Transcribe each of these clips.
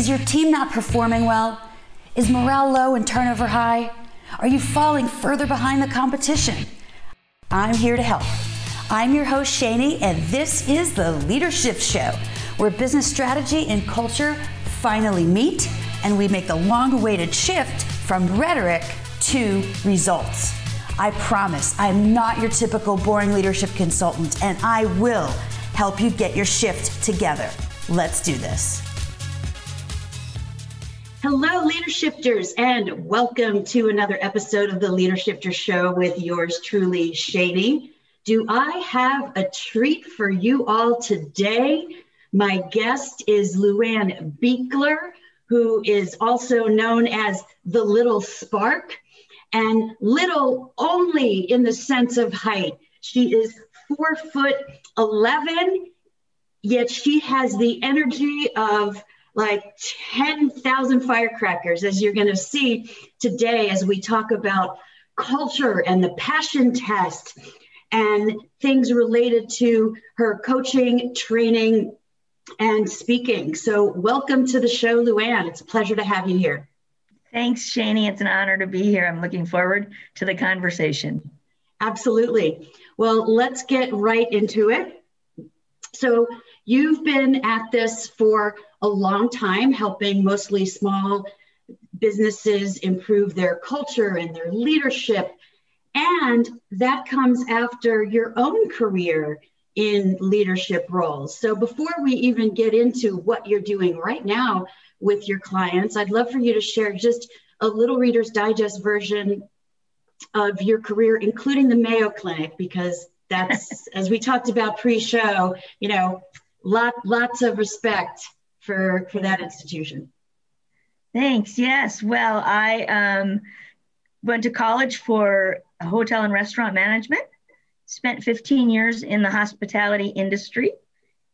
Is your team not performing well? Is morale low and turnover high? Are you falling further behind the competition? I'm here to help. I'm your host, Shani, and this is the LeaderShift Show, where business strategy and culture finally meet and we make the long awaited shift from rhetoric to results. I promise I'm not your typical boring leadership consultant, and I will help you get your shift together. Let's do this. Hello, Leadershifters, and welcome to another episode of the Leadershifter Show with yours truly, Shani. Do I have a treat for you all today? My guest is LuAnn Buechler, who is also known as the Little Spark, and little only in the sense of height. She is four foot 11, yet she has the energy of like 10,000 firecrackers, as you're going to see today as we talk about culture and the passion test and things related to her coaching, training, and speaking. So, welcome to the show, LuAnn. It's a pleasure to have you here. Thanks, Shani. It's an honor to be here. I'm looking forward to the conversation. Absolutely. Well, let's get right into it. So, you've been at this for a long time, helping mostly small businesses improve their culture and their leadership. And that comes after your own career in leadership roles. So before we even get into what you're doing right now with your clients, I'd love for you to share just a little Reader's Digest version of your career, including the Mayo Clinic, because that's, as we talked about pre-show, you know, lot, lots of respect for, for that institution. Thanks. Yes. Well, I um, went to college for hotel and restaurant management spent 15 years in the hospitality industry.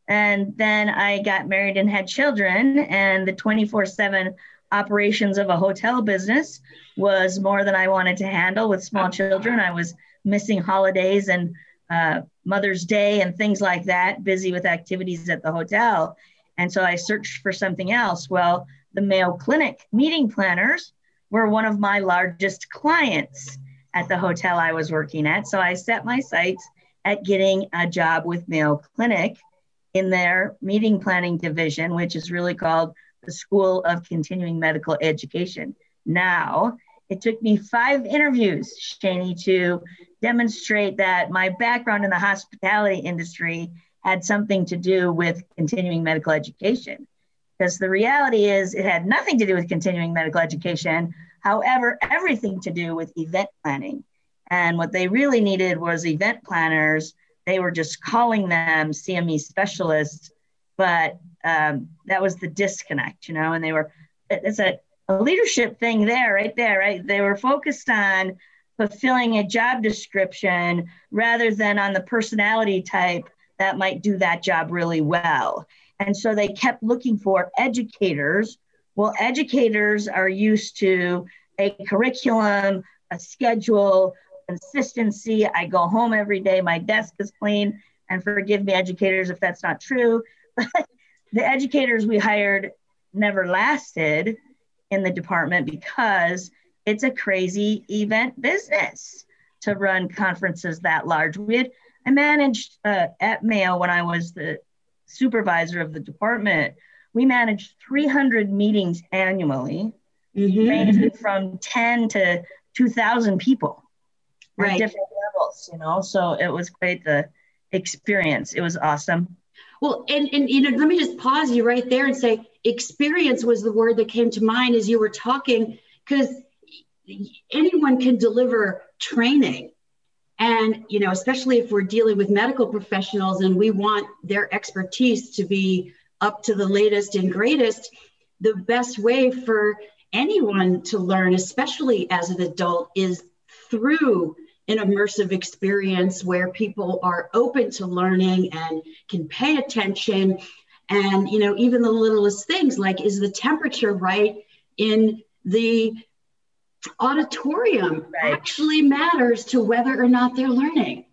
And then I got married and had children, and the 24 7 operations of a hotel business was more than I wanted to handle with small children. I was missing holidays and uh, Mother's Day and things like that, busy with activities at the hotel. And so I searched for something else. Well, the Mayo Clinic meeting planners were one of my largest clients at the hotel I was working at. So I set my sights at getting a job with Mayo Clinic in their meeting planning division, which is really called the School of Continuing Medical Education. Now, it took me five interviews, Shani, to demonstrate that my background in the hospitality industry had something to do with continuing medical education. Because the reality is, it had nothing to do with continuing medical education. However, everything to do with event planning. And what they really needed was event planners. They were just calling them CME specialists, but um, that was the disconnect, you know, and they were, it's a, a leadership thing there, right there, right? They were focused on fulfilling a job description rather than on the personality type that might do that job really well. And so they kept looking for educators well, educators are used to a curriculum, a schedule, consistency. I go home every day, my desk is clean. And forgive me, educators, if that's not true. But the educators we hired never lasted in the department because it's a crazy event business to run conferences that large. We had, I managed uh, at Mayo when I was the supervisor of the department we managed 300 meetings annually, mm-hmm. ranging from 10 to 2,000 people right. at different levels, you know. So it was quite the experience. It was awesome. Well, and, and you know, let me just pause you right there and say experience was the word that came to mind as you were talking, because anyone can deliver training. And, you know, especially if we're dealing with medical professionals and we want their expertise to be up to the latest and greatest, the best way for anyone to learn, especially as an adult, is through an immersive experience where people are open to learning and can pay attention. And, you know, even the littlest things like is the temperature right in the auditorium right. actually matters to whether or not they're learning.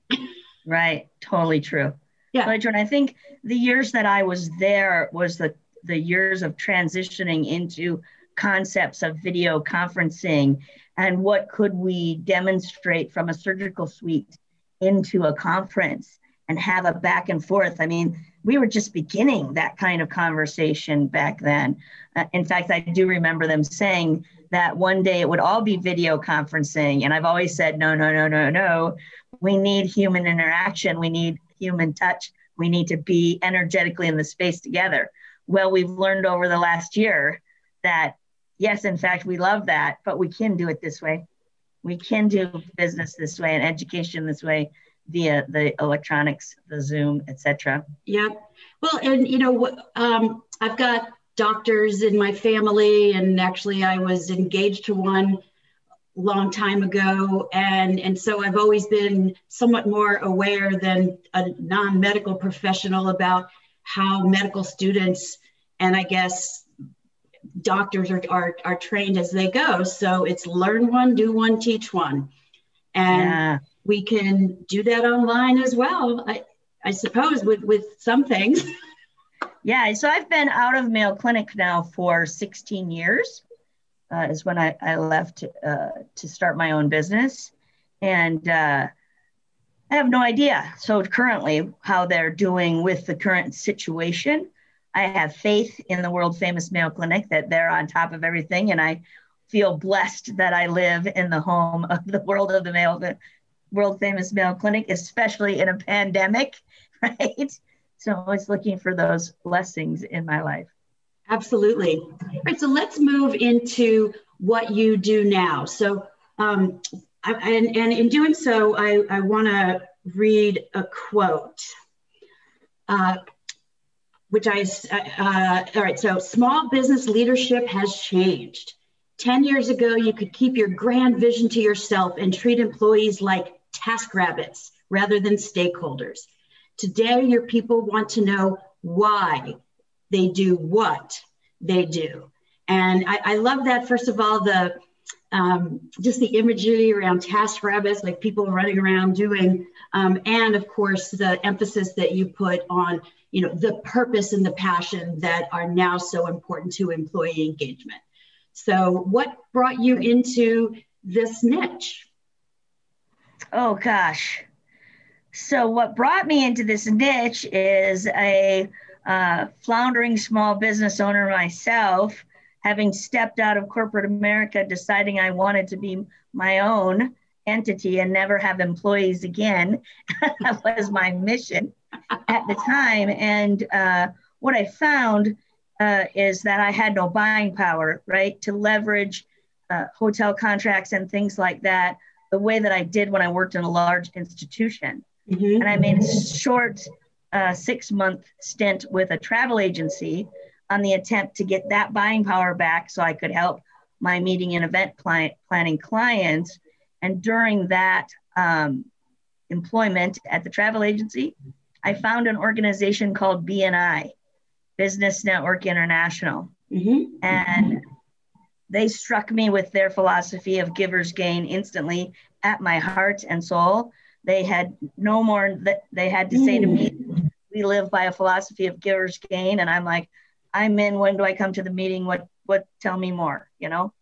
right. Totally true. Yeah. Totally true. And I think the years that I was there was the the years of transitioning into concepts of video conferencing and what could we demonstrate from a surgical suite into a conference and have a back and forth. I mean, we were just beginning that kind of conversation back then. Uh, in fact, I do remember them saying that one day it would all be video conferencing. And I've always said, no, no, no, no, no. We need human interaction. We need human touch. We need to be energetically in the space together. Well, we've learned over the last year that, yes, in fact, we love that, but we can do it this way. We can do business this way and education this way via the electronics, the Zoom, etc. Yeah. Well, and you know, um, I've got doctors in my family, and actually, I was engaged to one long time ago, and and so I've always been somewhat more aware than a non-medical professional about how medical students and I guess doctors are, are, are trained as they go. So it's learn one, do one, teach one. And yeah we can do that online as well. I, I suppose with, with some things. Yeah, so I've been out of Mayo Clinic now for 16 years. Uh, is when I, I left uh, to start my own business. And uh, I have no idea. So currently, how they're doing with the current situation. I have faith in the world famous Mayo Clinic that they're on top of everything. And I feel blessed that I live in the home of the world of the Mayo world famous Mayo Clinic, especially in a pandemic, right? So I was looking for those blessings in my life. Absolutely. All right. So let's move into what you do now. So, um, I, and, and in doing so, I, I want to read a quote, uh, which I, uh, all right. So, small business leadership has changed. 10 years ago, you could keep your grand vision to yourself and treat employees like task rabbits rather than stakeholders. Today, your people want to know why they do what they do. And I, I love that, first of all, the um, just the imagery around task rabbits, like people running around doing, um, and of course, the emphasis that you put on, you know, the purpose and the passion that are now so important to employee engagement. So, what brought you into this niche? Oh gosh. So what brought me into this niche is a uh, floundering small business owner myself, having stepped out of corporate America, deciding I wanted to be my own entity and never have employees again. that was my mission at the time. And uh, what I found uh, is that I had no buying power, right, to leverage uh, hotel contracts and things like that the way that I did when I worked in a large institution. Mm-hmm. And I made a short uh, six month stint with a travel agency on the attempt to get that buying power back so I could help my meeting and event client, planning clients. And during that um, employment at the travel agency, I found an organization called BNI, Business Network International. Mm-hmm. And they struck me with their philosophy of giver's gain instantly at my heart and soul. They had no more that they had to say to me, we live by a philosophy of giver's gain. And I'm like, I'm in. When do I come to the meeting? What, what, tell me more, you know?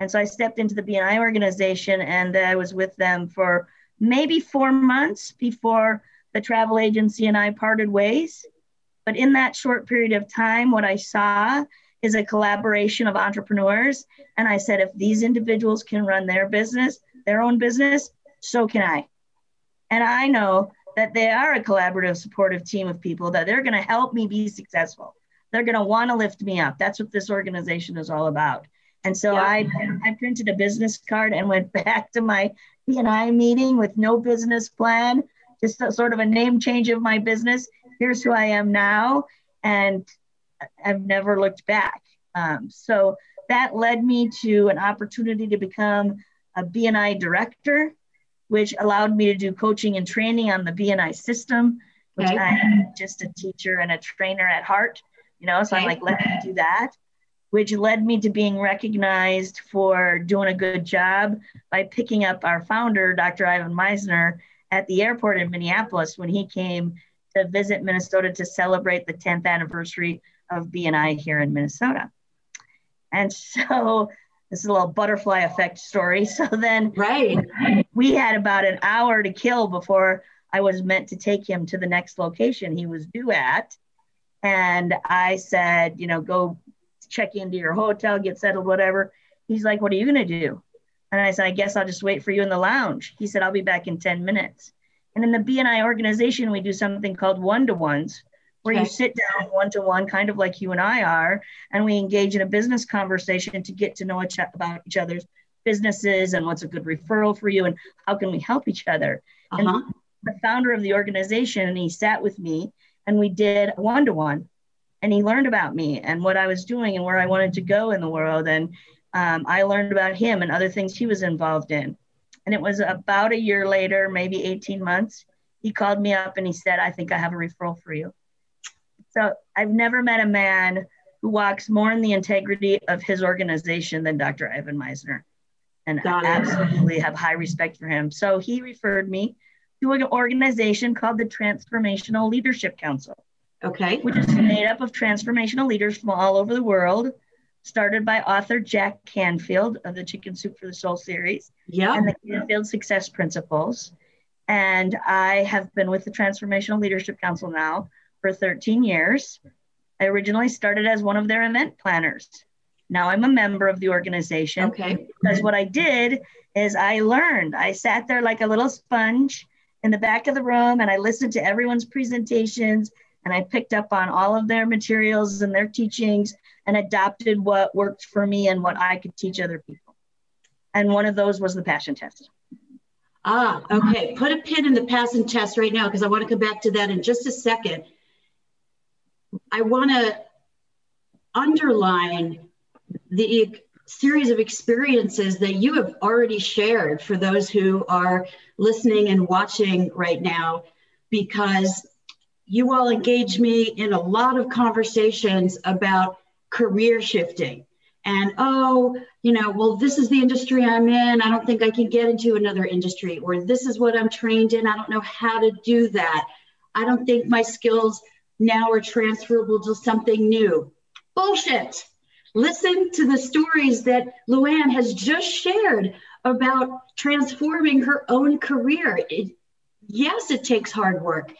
And so I stepped into the BNI organization and I was with them for maybe four months before the travel agency and I parted ways. But in that short period of time, what I saw is a collaboration of entrepreneurs. And I said, if these individuals can run their business, their own business, so can I. And I know that they are a collaborative, supportive team of people that they're going to help me be successful. They're going to want to lift me up. That's what this organization is all about. And so yeah. I, I printed a business card and went back to my BNI meeting with no business plan, just a, sort of a name change of my business. Here's who I am now. And I've never looked back. Um, so that led me to an opportunity to become a BNI director, which allowed me to do coaching and training on the BNI system, which okay. I'm just a teacher and a trainer at heart, you know, so okay. I'm like, let me do that, which led me to being recognized for doing a good job by picking up our founder, Dr. Ivan Misner, at the airport in Minneapolis when he came to visit Minnesota to celebrate the 10th anniversary of BNI here in Minnesota. And so this is a little butterfly effect story. So then right. we had about an hour to kill before I was meant to take him to the next location he was due at. And I said, you know, go check into your hotel, get settled, whatever. He's like, what are you going to do? And I said, I guess I'll just wait for you in the lounge. He said, I'll be back in 10 minutes. And in the BNI organization, we do something called one to ones, where okay. you sit down one to one, kind of like you and I are, and we engage in a business conversation to get to know each, about each other's businesses and what's a good referral for you and how can we help each other. Uh-huh. And the founder of the organization, and he sat with me and we did one to one. And he learned about me and what I was doing and where I wanted to go in the world. And um, I learned about him and other things he was involved in. And it was about a year later, maybe 18 months, he called me up and he said, I think I have a referral for you. So I've never met a man who walks more in the integrity of his organization than Dr. Ivan Misner. And Got I absolutely have high respect for him. So he referred me to an organization called the Transformational Leadership Council. Okay. Which is made up of transformational leaders from all over the world, started by author Jack Canfield of the Chicken Soup for the Soul series. Yeah. And the Canfield Success Principles. And I have been with the Transformational Leadership Council now for 13 years. I originally started as one of their event planners. Now I'm a member of the organization. Okay. Because what I did is I learned. I sat there like a little sponge in the back of the room and I listened to everyone's presentations and I picked up on all of their materials and their teachings and adopted what worked for me and what I could teach other people. And one of those was the passion test. Ah, okay. Put a pin in the passion test right now because I want to come back to that in just a second. I want to underline the series of experiences that you have already shared for those who are listening and watching right now, because you all engage me in a lot of conversations about career shifting. And oh, you know, well, this is the industry I'm in. I don't think I can get into another industry, or this is what I'm trained in. I don't know how to do that. I don't think my skills now are transferable to something new. Bullshit. Listen to the stories that LuAnn has just shared about transforming her own career. It, yes, it takes hard work.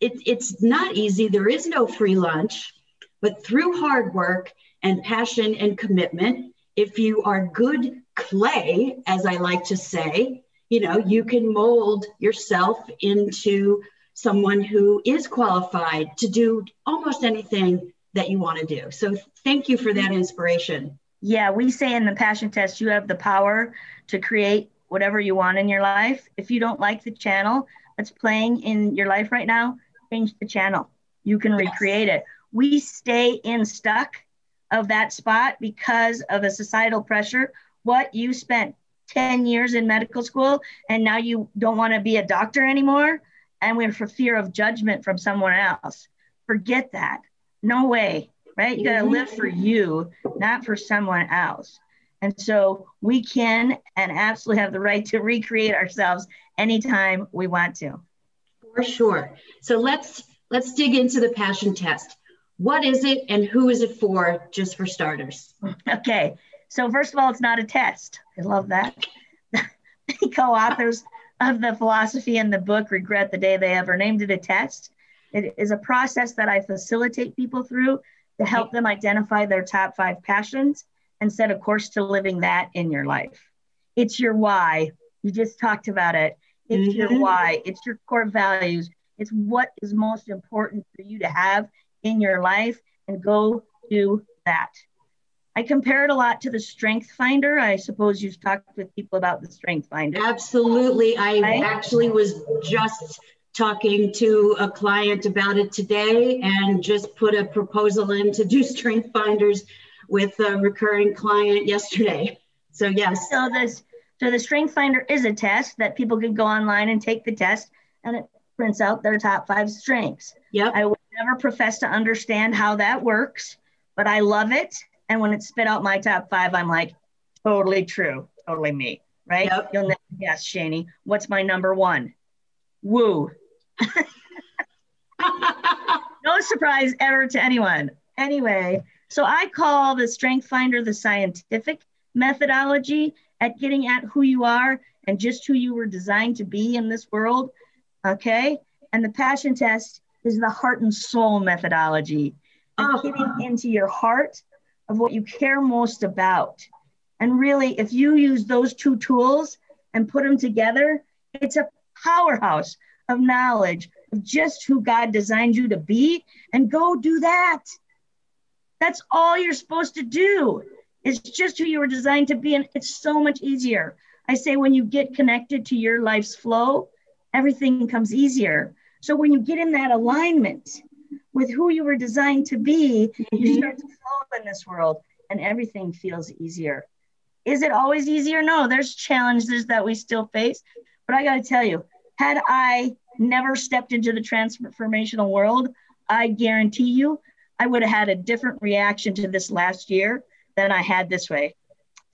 It, it's not easy. There is no free lunch, but through hard work and passion and commitment, if you are good clay, as I like to say, you know, you can mold yourself into someone who is qualified to do almost anything that you want to do. So thank you for that inspiration. Yeah, we say in the passion test, you have the power to create whatever you want in your life. If you don't like the channel that's playing in your life right now, change the channel. You can yes. recreate it. We stay in stuck of that spot because of a societal pressure. What you spent 10 years in medical school and now you don't want to be a doctor anymore and we're for fear of judgment from someone else. Forget that. No way, right? You got to live for mm-hmm. you, not for someone else. And so we can and absolutely have the right to recreate ourselves anytime we want to. For sure. So let's let's dig into the passion test. What is it and who is it for, just for starters? Okay. So first of all, it's not a test. I love that. co-authors of the philosophy in the book regret the day they ever named it a test. It is a process that I facilitate people through to help them identify their top five passions and set a course to living that in your life. It's your why. You just talked about it. It's mm-hmm. your why. It's your core values. It's what is most important for you to have in your life and go do that. I compare it a lot to the Strength Finder. I suppose you've talked with people about the Strength Finder. Absolutely. I right? actually was just talking to a client about it today and just put a proposal in to do Strength Finders with a recurring client yesterday. So yes. So this so the Strength Finder is a test that people can go online and take the test and it prints out their top five strengths. Yep. I would never profess to understand how that works, but I love it and when it spit out my top five, I'm like, totally true, totally me, right? Yep. You'll never guess, Shani. What's my number one? Woo. no surprise ever to anyone. anyway, so I call the Strength Finder the scientific methodology at getting at who you are and just who you were designed to be in this world. Okay. And the passion test is the heart and soul methodology. And oh. getting into your heart of what you care most about. And really, if you use those two tools and put them together, it's a powerhouse of knowledge of just who God designed you to be. And go do that. That's all you're supposed to do. It's just who you were designed to be. And it's so much easier. I say when you get connected to your life's flow, everything comes easier. So when you get in that alignment with who you were designed to be, mm-hmm. you start to in this world and everything feels easier. Is it always easier? No, there's challenges that we still face. But I got to tell you, had I never stepped into the transformational world, I guarantee you, I would have had a different reaction to this last year than I had this way.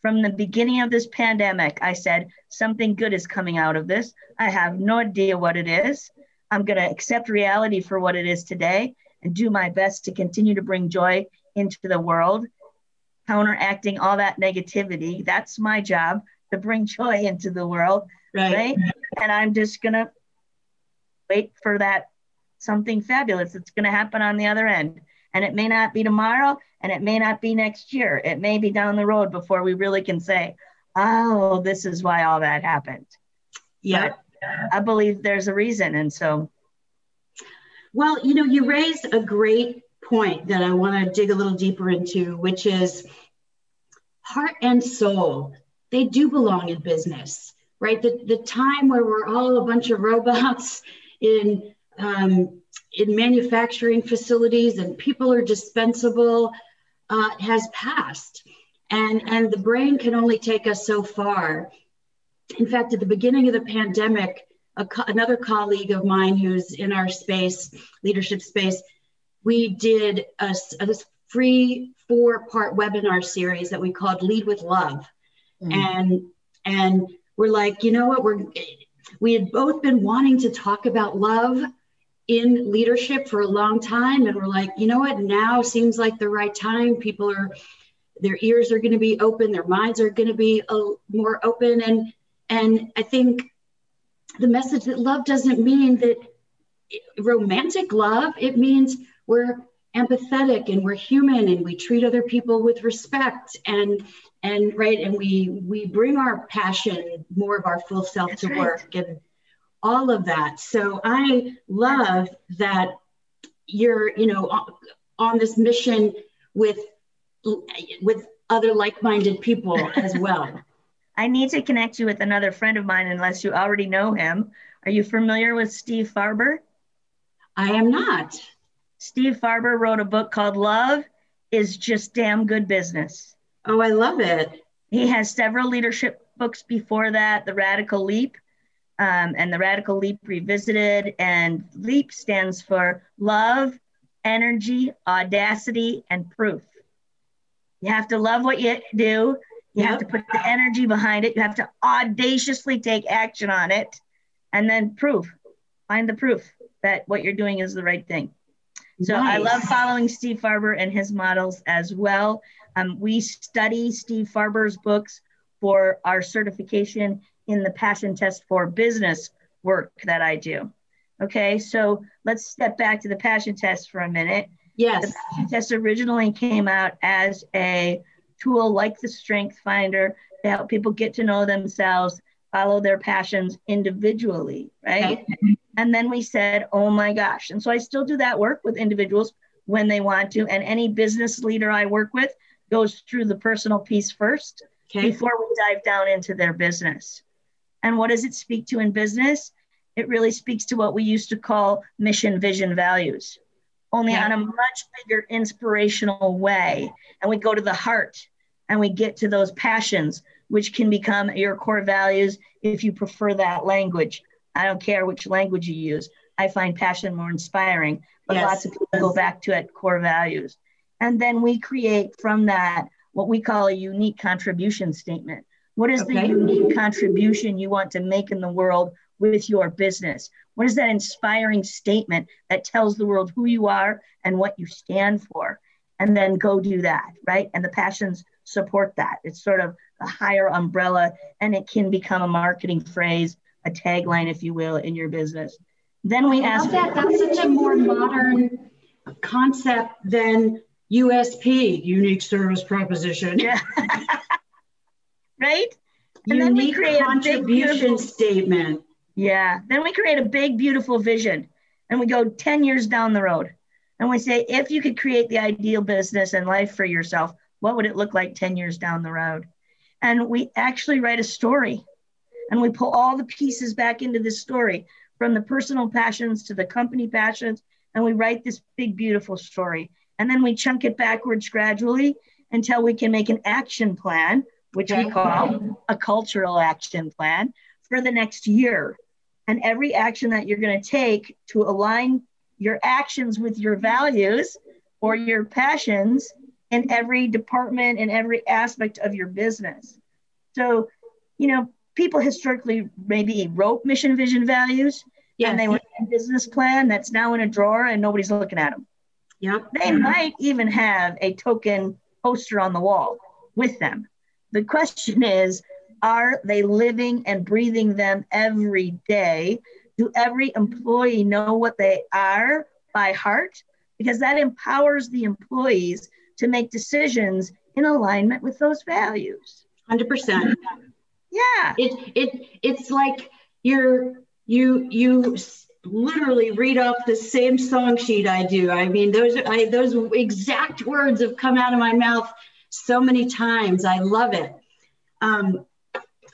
From the beginning of this pandemic, I said, something good is coming out of this. I have no idea what it is. I'm going to accept reality for what it is today and do my best to continue to bring joy into the world, counteracting all that negativity. That's my job to bring joy into the world. Right. right? And I'm just going to wait for that something fabulous that's going to happen on the other end. And it may not be tomorrow and it may not be next year. It may be down the road before we really can say, oh, this is why all that happened. Yeah. But I believe there's a reason. And so. Well, you know, you raised a great point that I want to dig a little deeper into, which is heart and soul. They do belong in business, right? The, the time where we're all a bunch of robots in um, in manufacturing facilities and people are dispensable uh, has passed. And, and the brain can only take us so far. In fact, at the beginning of the pandemic, co- another colleague of mine who's in our space, leadership space, we did a, a free four part webinar series that we called Lead with Love. Mm. And, and we're like, you know what, we're, we had both been wanting to talk about love in leadership for a long time and we're like you know what now seems like the right time people are their ears are going to be open their minds are going to be a, more open and and i think the message that love doesn't mean that romantic love it means we're empathetic and we're human and we treat other people with respect and and right and we we bring our passion more of our full self That's to right. work and all of that. So I love that you're, you know, on this mission with with other like-minded people as well. I need to connect you with another friend of mine unless you already know him. Are you familiar with Steve Farber? I am not. Steve Farber wrote a book called Love is Just Damn Good Business. Oh, I love it. He has several leadership books before that, The Radical Leap um, and the Radical Leap Revisited. And LEAP stands for love, energy, audacity, and proof. You have to love what you do. You yep. have to put the energy behind it. You have to audaciously take action on it. And then proof. Find the proof that what you're doing is the right thing. So nice. I love following Steve Farber and his models as well. Um, we study Steve Farber's books for our certification in the passion test for business work that I do. Okay, so let's step back to the passion test for a minute. Yes. The passion test originally came out as a tool like the Strength Finder to help people get to know themselves, follow their passions individually, right? Okay. And then we said, oh my gosh. And so I still do that work with individuals when they want to. And any business leader I work with goes through the personal piece first okay. before we dive down into their business. And what does it speak to in business? It really speaks to what we used to call mission, vision, values, only on a much bigger inspirational way. And we go to the heart and we get to those passions, which can become your core values if you prefer that language. I don't care which language you use. I find passion more inspiring, but yes. lots of people go back to it core values. And then we create from that what we call a unique contribution statement. What is okay. the unique contribution you want to make in the world with your business? What is that inspiring statement that tells the world who you are and what you stand for? and then go do that, right? And the passions support that. It's sort of a higher umbrella and it can become a marketing phrase, a tagline, if you will, in your business. Then we ask that. That's such a more modern concept than USP, unique service proposition. Yeah. right? And unique then we create contribution a statement. Yeah. Then we create a big, beautiful vision and we go 10 years down the road. And we say, if you could create the ideal business and life for yourself, what would it look like 10 years down the road? And we actually write a story and we pull all the pieces back into this story from the personal passions to the company passions. And we write this big, beautiful story. And then we chunk it backwards gradually until we can make an action plan, which we call a cultural action plan for the next year. And every action that you're going to take to align your actions with your values or your passions in every department and every aspect of your business. So, you know, people historically maybe wrote mission, vision, values, yes. and they were a business plan that's now in a drawer and nobody's looking at them. Yep. They might even have a token poster on the wall with them. The question is, are they living and breathing them every day? Do every employee know what they are by heart? Because that empowers the employees to make decisions in alignment with those values. 100%. Yeah. It, it, it's like you're, you, you literally read off the same song sheet I do. I mean, those, I, those exact words have come out of my mouth so many times. I love it. Um,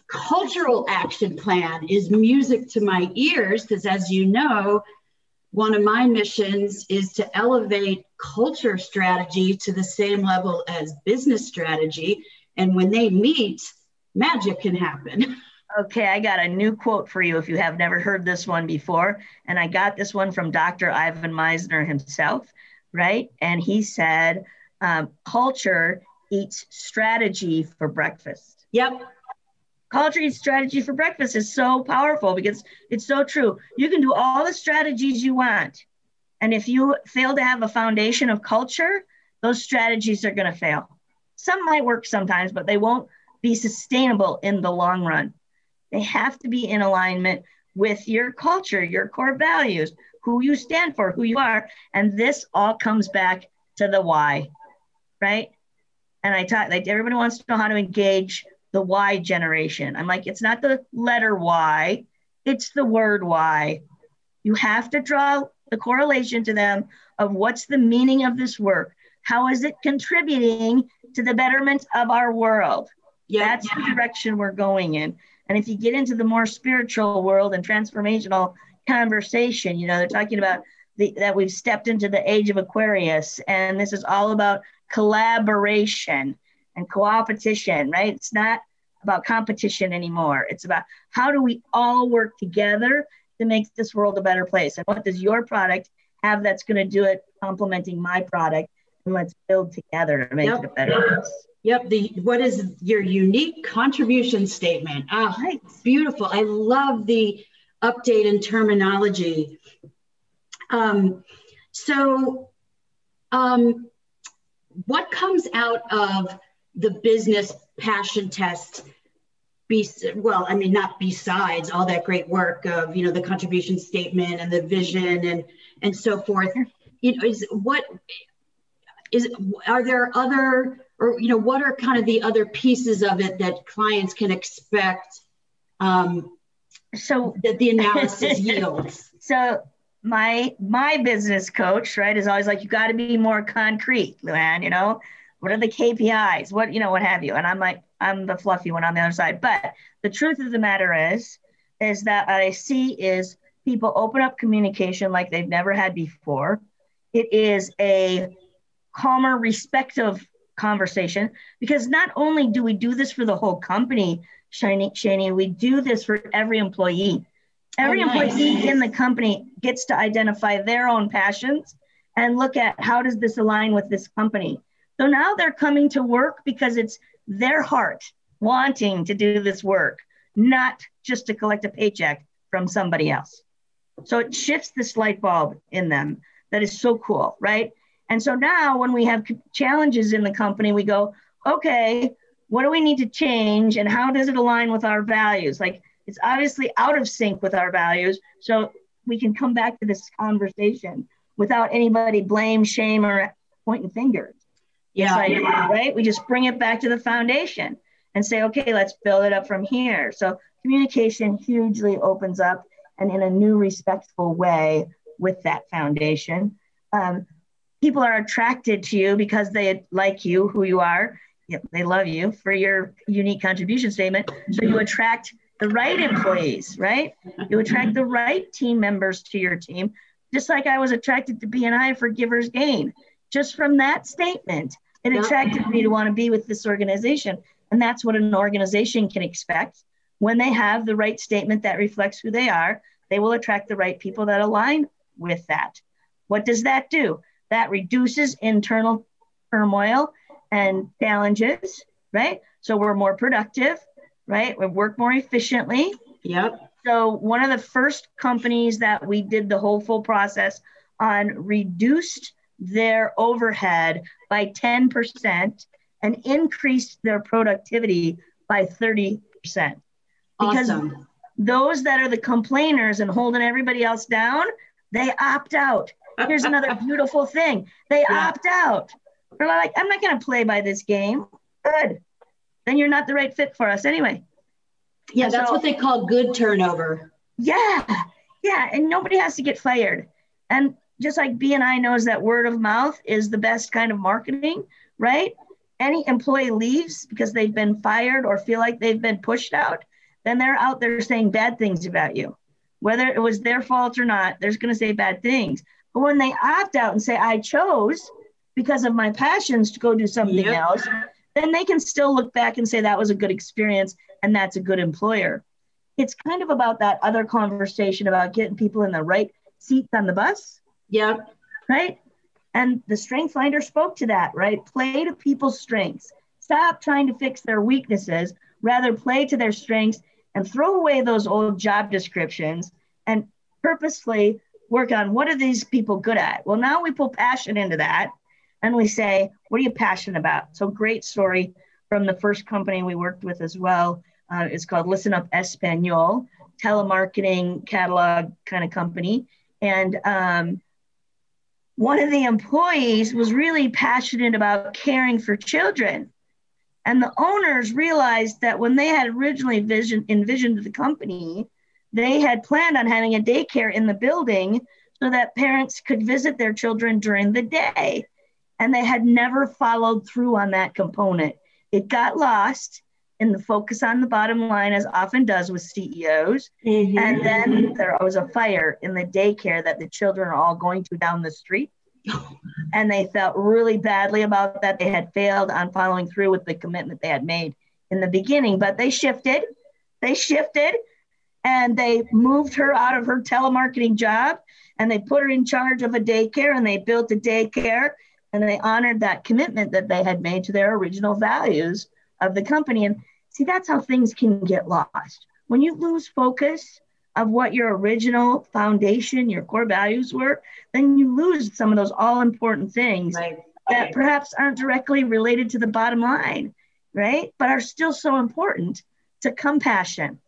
cultural action plan is music to my ears because, as you know, one of my missions is to elevate culture strategy to the same level as business strategy. And when they meet, magic can happen. Okay, I got a new quote for you if you have never heard this one before. And I got this one from Dr. Ivan Misner himself, right? And he said, um, culture eats strategy for breakfast. Yep. Culture strategy for breakfast is so powerful because it's so true. You can do all the strategies you want. And if you fail to have a foundation of culture, those strategies are going to fail. Some might work sometimes, but they won't be sustainable in the long run. They have to be in alignment with your culture, your core values, who you stand for, who you are. And this all comes back to the why, right? And I talk like everybody wants to know how to engage the Y generation. I'm like, it's not the letter Y, it's the word Y. You have to draw the correlation to them of what's the meaning of this work. How is it contributing to the betterment of our world? Yeah, That's yeah. the direction we're going in. And if you get into the more spiritual world and transformational conversation, you know, they're talking about the, that we've stepped into the age of Aquarius, and this is all about collaboration and co-opetition, right? It's not about competition anymore. It's about how do we all work together to make this world a better place? And what does your product have that's going to do it complementing my product? And let's build together to make yep. it a better place. Yep. The what is your unique contribution statement? Ah, oh, beautiful. I love the update in terminology. Um, so, um, what comes out of the business passion test be well i mean not besides all that great work of you know the contribution statement and the vision and and so forth. You know is what is are there other or you know what are kind of the other pieces of it that clients can expect um so that the analysis yields? So my my business coach right is always like you got to be more concrete LuAnn you know what are the KPIs? What, you know, what have you? And I'm like, I'm the fluffy one on the other side. But the truth of the matter is, is that what I see is people open up communication like they've never had before. It is a calmer, respectful conversation because not only do we do this for the whole company, Shani, Shani, we do this for every employee. Every oh, nice. employee in the company gets to identify their own passions and look at how does this align with this company so now they're coming to work because it's their heart wanting to do this work, not just to collect a paycheck from somebody else. So it shifts this light bulb in them that is so cool, right? And so now when we have challenges in the company, we go, okay, what do we need to change and how does it align with our values? Like it's obviously out of sync with our values. So we can come back to this conversation without anybody blame, shame, or pointing fingers. Yeah. Like, right? We just bring it back to the foundation and say, okay, let's build it up from here. So communication hugely opens up and in a new respectful way with that foundation. Um, people are attracted to you because they like you, who you are. They love you for your unique contribution statement. So you attract the right employees, right? You attract the right team members to your team, just like I was attracted to BNI for Givers Gain. Just from that statement, it attracted me to want to be with this organization. And that's what an organization can expect. When they have the right statement that reflects who they are, they will attract the right people that align with that. What does that do? That reduces internal turmoil and challenges, right? So we're more productive, right? We work more efficiently. Yep. So one of the first companies that we did the whole full process on reduced their overhead by 10% and increase their productivity by 30%. Because awesome. those that are the complainers and holding everybody else down, they opt out. Here's another beautiful thing. They yeah. opt out. They're like, I'm not going to play by this game. Good then you're not the right fit for us anyway. Yeah, that's so, what they call good turnover. Yeah, yeah, and nobody has to get fired. And just like BNI knows that word of mouth is the best kind of marketing, right? Any employee leaves because they've been fired or feel like they've been pushed out, then they're out there saying bad things about you. Whether it was their fault or not, they're going to say bad things. But when they opt out and say, I chose because of my passions to go do something yep. else, then they can still look back and say that was a good experience and that's a good employer. It's kind of about that other conversation about getting people in the right seats on the bus. Yeah. Right. And the strength finder spoke to that, right? Play to people's strengths. Stop trying to fix their weaknesses, rather play to their strengths and throw away those old job descriptions and purposefully work on what are these people good at? Well, now we pull passion into that and we say, What are you passionate about? So, great story from the first company we worked with as well. Uh, it's called Listen Up Espanol, telemarketing catalog kind of company. And um, one of the employees was really passionate about caring for children. And the owners realized that when they had originally vision, envisioned the company, they had planned on having a daycare in the building so that parents could visit their children during the day and they had never followed through on that component. It got lost in the focus on the bottom line, as often does with CEOs. Mm-hmm. And then there was a fire in the daycare that the children are all going to down the street. and they felt really badly about that. They had failed on following through with the commitment they had made in the beginning, but they shifted. They shifted and they moved her out of her telemarketing job and they put her in charge of a daycare and they built a daycare and they honored that commitment that they had made to their original values of the company. And see, that's how things can get lost. When you lose focus of what your original foundation, your core values were, then you lose some of those all important things right. that perhaps aren't directly related to the bottom line, right? But are still so important to compassion,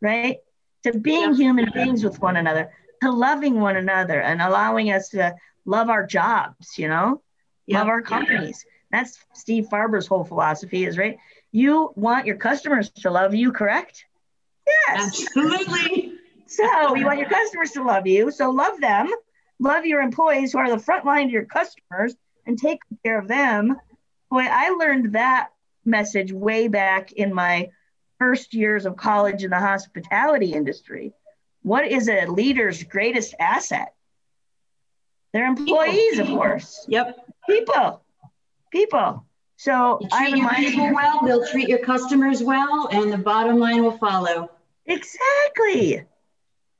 right? To being yeah. human beings with one another, to loving one another and allowing us to love our jobs, you know? yep. love our companies. That's Steve Farber's whole philosophy is right. You want your customers to love you, correct? Yes. Absolutely. So you want your customers to love you. So love them. Love your employees who are the front line to your customers and take care of them. Boy, I learned that message way back in my first years of college in the hospitality industry. What is a leader's greatest asset? Their employees, People. of course. Yep people, people. So you treat your people well, they'll treat your customers well, and the bottom line will follow. Exactly.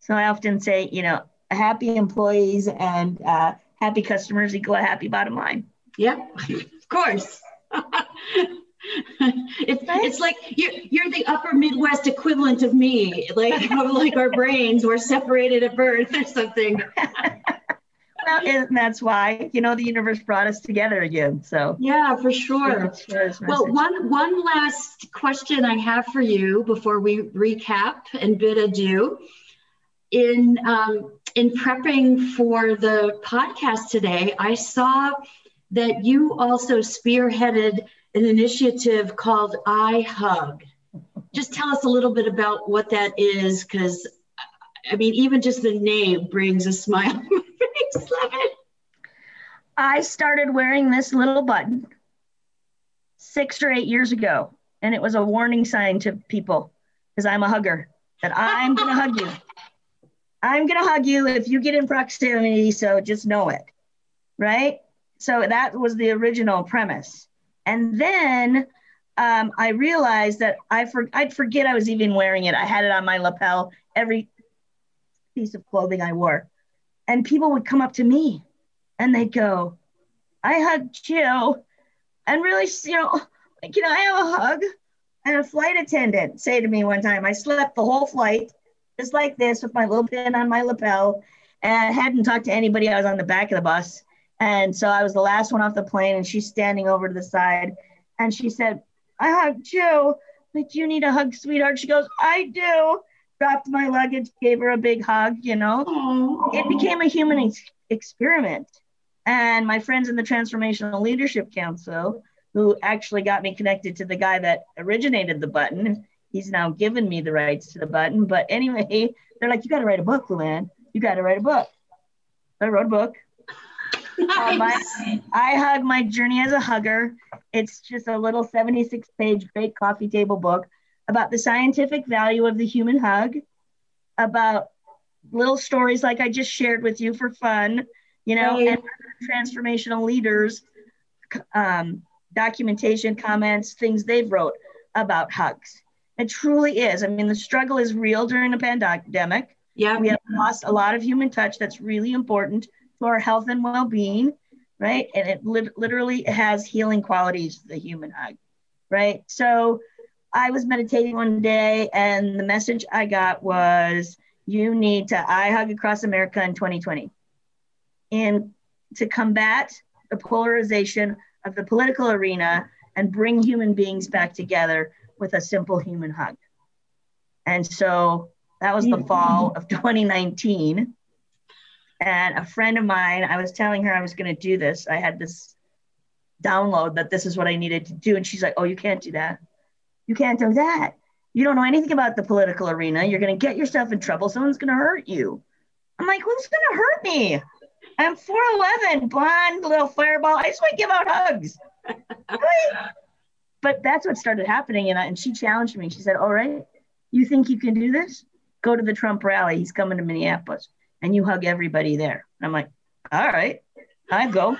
So I often say, you know, happy employees and uh, happy customers equal a happy bottom line. Yeah, of course. it's, it's like you're, you're the upper Midwest equivalent of me. Like like our brains were separated at birth or something. and that's why you know the universe brought us together again. So yeah, for sure. Well, one one last question I have for you before we recap and bid adieu. In um, in prepping for the podcast today, I saw that you also spearheaded an initiative called ihug. Just tell us a little bit about what that is, because I mean, even just the name brings a smile I started wearing this little button six or eight years ago, and it was a warning sign to people because I'm a hugger that I'm going to hug you. I'm going to hug you if you get in proximity, so just know it. Right? So that was the original premise. And then um, I realized that I for, I'd forget I was even wearing it. I had it on my lapel every piece of clothing I wore. And people would come up to me and they'd go, I hugged Jill. And really, you know, like, can I have a hug? And a flight attendant say to me one time, I slept the whole flight just like this with my little pin on my lapel and hadn't talked to anybody. I was on the back of the bus. And so I was the last one off the plane, and she's standing over to the side. And she said, I hugged Jill. Like, you need a hug, sweetheart. She goes, I do. Dropped my luggage, gave her a big hug, you know. Aww. It became a human ex- experiment. And my friends in the Transformational Leadership Council, who actually got me connected to the guy that originated the button, he's now given me the rights to the button. But anyway, they're like, you got to write a book, LuAnn. You got to write a book. I wrote a book. Nice. Um, my, I hug my journey as a hugger. It's just a little 76 page great coffee table book about the scientific value of the human hug, about little stories like I just shared with you for fun, you know, and transformational leaders, um, documentation, comments, things they've wrote about hugs. It truly is. I mean, the struggle is real during a pandemic. Yeah. We have lost a lot of human touch that's really important to our health and well-being, right? And it li- literally has healing qualities, the human hug, right? So I was meditating one day and the message I got was you need to I hug across America in 2020. And to combat the polarization of the political arena and bring human beings back together with a simple human hug. And so that was the mm-hmm. fall of 2019. And a friend of mine, I was telling her I was going to do this. I had this download that this is what I needed to do. And she's like, Oh, you can't do that. You can't do that. You don't know anything about the political arena. You're going to get yourself in trouble. Someone's going to hurt you. I'm like, Who's going to hurt me? I'm 4'11, blonde, little fireball. I just want to give out hugs. but that's what started happening. And, I, and she challenged me. She said, All right, you think you can do this? Go to the Trump rally. He's coming to Minneapolis and you hug everybody there. And I'm like, all right, I go.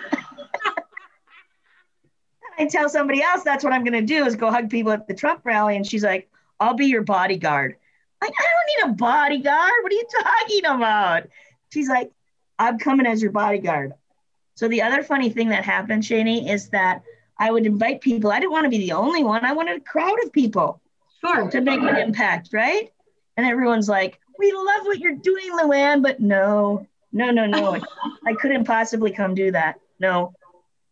I tell somebody else that's what I'm going to do is go hug people at the Trump rally. And she's like, I'll be your bodyguard. Like, I don't need a bodyguard. What are you talking about? She's like, I'm coming as your bodyguard. So the other funny thing that happened, Shani, is that I would invite people. I didn't want to be the only one. I wanted a crowd of people sure. to make an impact, right? And everyone's like, we love what you're doing, LuAnn, but no, no, no, no. I couldn't possibly come do that. No.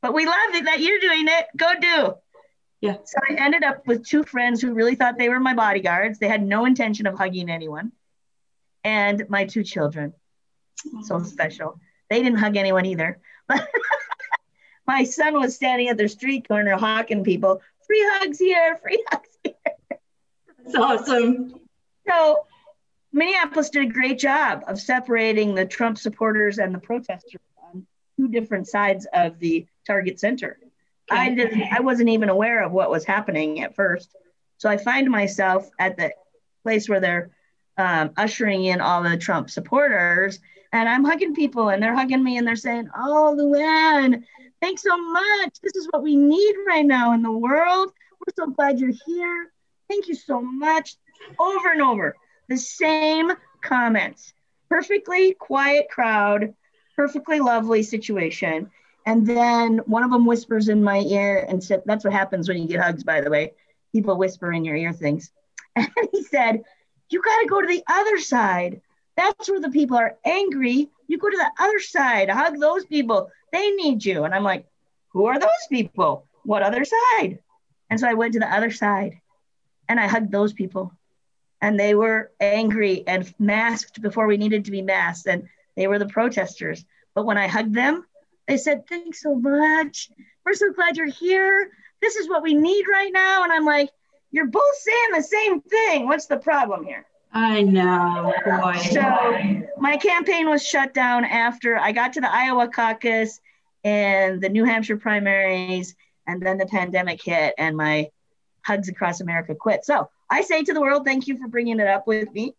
But we love it that you're doing it. Go do. Yeah. So I ended up with two friends who really thought they were my bodyguards. They had no intention of hugging anyone. And my two children. So special. They didn't hug anyone either. But my son was standing at the street corner hawking people, free hugs here, free hugs here. That's awesome. So Minneapolis did a great job of separating the Trump supporters and the protesters on two different sides of the Target Center. Okay. I didn't I wasn't even aware of what was happening at first. So I find myself at the place where they're um, ushering in all the Trump supporters, and I'm hugging people, and they're hugging me, and they're saying, "Oh, LuAnn, thanks so much. This is what we need right now in the world. We're so glad you're here. Thank you so much." Over and over the same comments. Perfectly quiet crowd, perfectly lovely situation. And then one of them whispers in my ear and said, That's what happens when you get hugs, by the way. People whisper in your ear things. And he said, You got to go to the other side. That's where the people are angry you go to the other side, hug those people. They need you. And I'm like, who are those people? What other side? And so I went to the other side and I hugged those people. And they were angry and masked before we needed to be masked. And they were the protesters. But when I hugged them, they said, Thanks so much. We're so glad you're here. This is what we need right now. And I'm like, You're both saying the same thing. What's the problem here? I know, boy. So my campaign was shut down after I got to the Iowa caucus and the New Hampshire primaries, and then the pandemic hit, and my Hugs Across America quit. So I say to the world, thank you for bringing it up with me.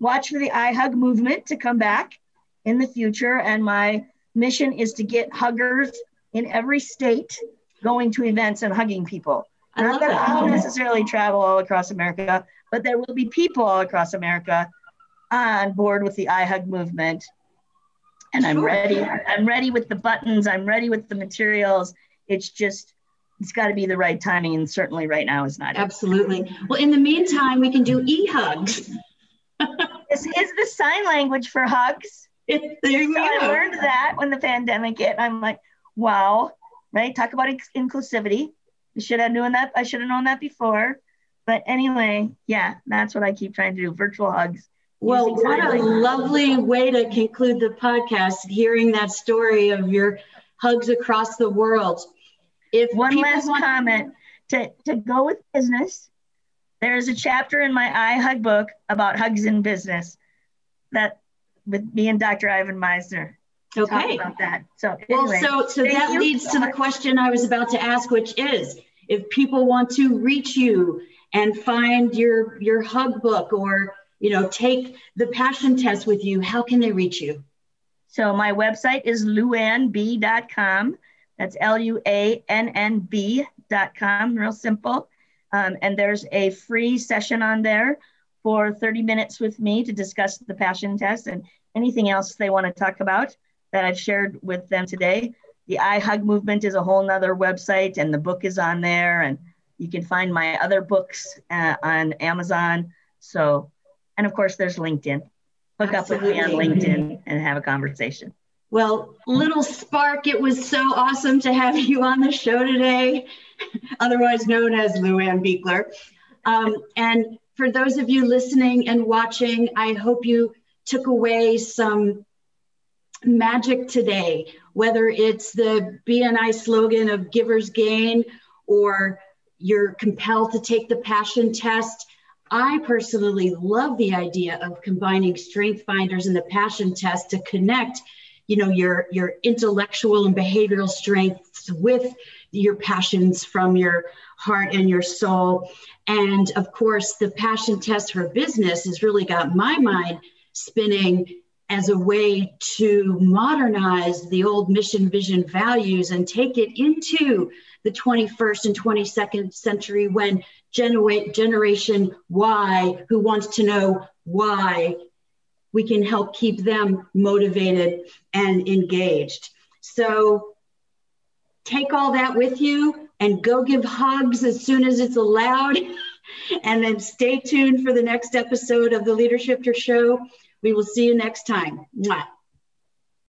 Watch for the ihug movement to come back in the future, and my mission is to get huggers in every state going to events and hugging people. I Not that, that I'll necessarily travel all across America, but there will be people all across America on board with the ihug movement. And I'm ready. I'm ready with the buttons. I'm ready with the materials. It's just, it's got to be the right timing. And certainly right now is not. Absolutely. Well, in the meantime, we can do e hugs. this is the sign language for hugs. It, there you so. I learned that when the pandemic hit. I'm like, wow, right? Talk about inclusivity. I should have known that. I should have known that before. But anyway, yeah, that's what I keep trying to do virtual hugs. Well, what a lovely way to conclude the podcast, hearing that story of your hugs across the world. If one last want- comment to, to go with business, there's a chapter in my ihug book about hugs in business that with me and Dr. Ivan Misner. Okay. About that. So anyway, well, so so that leads to the question I was about to ask, which is if people want to reach you and find your your hug book or you know take the passion test with you how can they reach you so my website is luannb.com that's l-u-a-n-n-b.com real simple um, and there's a free session on there for 30 minutes with me to discuss the passion test and anything else they want to talk about that i've shared with them today the ihug movement is a whole nother website and the book is on there and you can find my other books uh, on Amazon. So, and of course, there's LinkedIn. Hook Absolutely. up with me on LinkedIn and have a conversation. Well, little Spark, it was so awesome to have you on the show today, otherwise known as LuAnn Buechler. Um, and for those of you listening and watching, I hope you took away some magic today, whether it's the BNI slogan of Givers Gain or you're compelled to take the passion test. I personally love the idea of combining strength finders and the passion test to connect, you know, your your intellectual and behavioral strengths with your passions from your heart and your soul. And of course, the passion test for business has really got my mind spinning as a way to modernize the old mission, vision, values and take it into the 21st and 22nd century when generation Y, who wants to know why, we can help keep them motivated and engaged. So take all that with you and go give hugs as soon as it's allowed. and then stay tuned for the next episode of the LeaderShift Show. We will see you next time. Mwah.